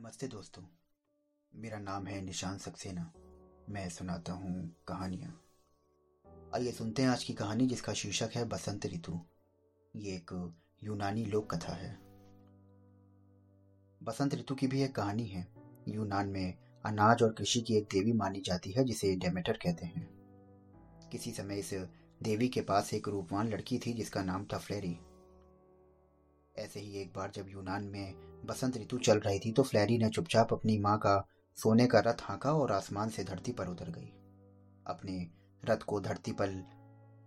नमस्ते दोस्तों। मेरा नाम है निशान सक्सेना। मैं सुनाता हूँ कहानियाँ। आइए सुनते हैं आज की कहानी जिसका शीर्षक है बसंत ऋतु। ये एक यूनानी लोक कथा है। बसंत ऋतु की भी एक कहानी है। यूनान में अनाज और कृषि की एक देवी मानी जाती है, जिसे डेमेटर कहते हैं। किसी समय इस देवी के पास एक रूपवान लड़की थी, जिसका नाम था फ्लेरी। ऐसे ही एक बार जब यूनान में बसंत ऋतु चल रही थी तो फ्लैरी ने चुपचाप अपनी माँ का सोने का रथ हाँका और आसमान से धरती पर उतर गई। अपने रथ को धरती पर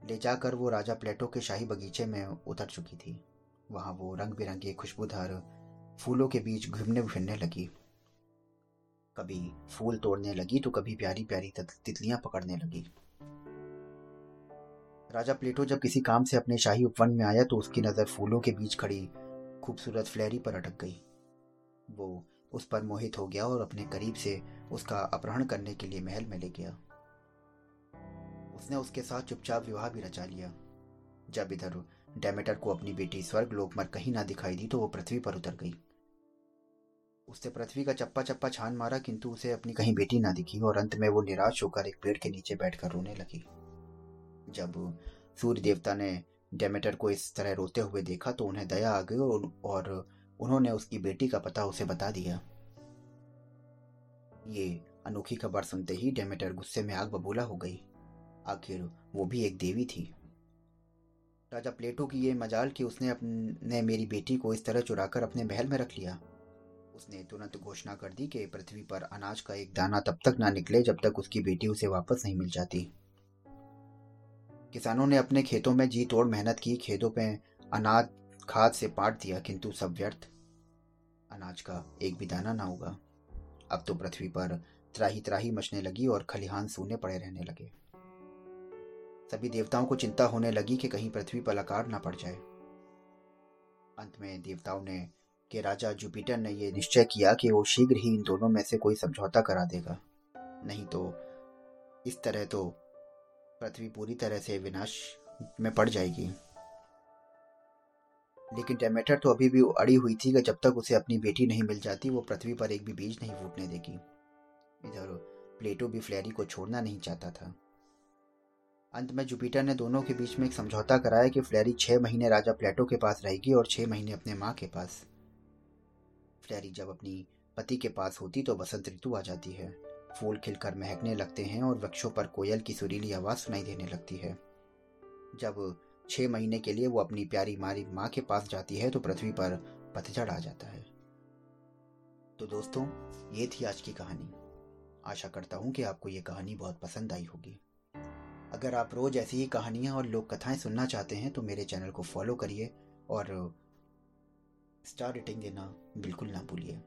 ले जाकर वो राजा प्लेटो के शाही बगीचे में उतर चुकी थी। वहाँ वो रंग बिरंगे खुशबूदार फूलों के बीच घूमने फिरने लगी। कभी फूल तोड़ने लगी तो कभी प्यारी प्यारी तितलियाँ पकड़ने लगी। राजा प्लेटो जब किसी काम से अपने शाही उपवन में आया तो उसकी नज़र फूलों के बीच खड़ी खूबसूरत फ्लैरी पर अटक गई। वो उस पर मोहित हो गया और अपने करीब से उसका अपहरण करने के लिए महल में ले गया। उसने उसके साथ चुपचाप विवाह भी रचा लिया। जब इधर डेमेटर को अपनी बेटी स्वर्ग लोक मर कहीं ना दिखाई दी तो वो पृथ्वी पर उतर गई। उसने पृथ्वी का चप्पा चप्पा छान मारा, किंतु उसे अपनी कहीं बेटी ना दिखी और अंत में वो निराश होकर एक पेड़ के नीचे बैठकर रोने लगी। जब सूर्य देवता ने डेमेटर को इस तरह रोते हुए देखा तो उन्हें दया आ गई और उन्होंने उसकी बेटी का पता उसे बता दिया। ये अनोखी खबर सुनते ही डेमेटर गुस्से में आग बबूला हो गई। आखिर वो भी एक देवी थी। राजा प्लेटो की ये मजाल कि उसने अपने, मेरी बेटी को इस तरह चुराकर अपने महल में रख लिया। उसने तुरंत घोषणा कर दी कि पृथ्वी पर अनाज का एक दाना तब तक ना निकले जब तक उसकी बेटी उसे वापस नहीं मिल जाती। किसानों ने अपने खेतों में जी तोड़ मेहनत की, खेतों पे अनाज, खाद से पाट दिया, किंतु सब व्यर्थ। अनाज का एक भी दाना ना होगा। अब तो पृथ्वी पर त्राही त्राही मचने लगी और खलिहान सूने पड़े रहने लगे। सभी देवताओं को चिंता होने लगी कि कहीं पृथ्वी पर लकार ना पड़ जाए। अंत में देवताओं ने के राजा जुपिटर ने यह निश्चय किया कि वो शीघ्र ही इन दोनों में से कोई समझौता करा देगा। नहीं तो इस तरह तो पृथ्वी पूरी तरह से विनाश में पड़ जाएगी। लेकिन डेमेटर तो अभी भी अड़ी हुई थी कि जब तक उसे अपनी बेटी नहीं मिल जाती, वो पृथ्वी पर एक भी बीज नहीं फूटने देगी। इधर प्लेटो भी फ्लैरी को छोड़ना नहीं चाहता था। अंत में जुपिटर ने दोनों के बीच में एक समझौता कराया कि फ्लैरी छह महीने राजा प्लेटो के पास रहेगी और छह महीने अपने माँ के पास। फ्लैरी जब अपनी पति के पास होती तो बसंत ऋतु आ जाती है। फूल खिलकर महकने लगते हैं और वृक्षों पर कोयल की सुरीली आवाज़ सुनाई देने लगती है। जब छह महीने के लिए वो अपनी प्यारी मारी माँ के पास जाती है तो पृथ्वी पर पतझड़ आ जाता है। तो दोस्तों, ये थी आज की कहानी। आशा करता हूँ कि आपको ये कहानी बहुत पसंद आई होगी। अगर आप रोज ऐसी ही कहानियाँ और लोक कथाएँ सुनना चाहते हैं तो मेरे चैनल को फॉलो करिए और स्टार रेटिंग देना बिल्कुल ना भूलिए।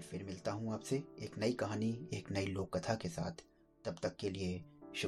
फिर मिलता हूँ आपसे एक नई कहानी, एक नई लोक कथा के साथ। तब तक के लिए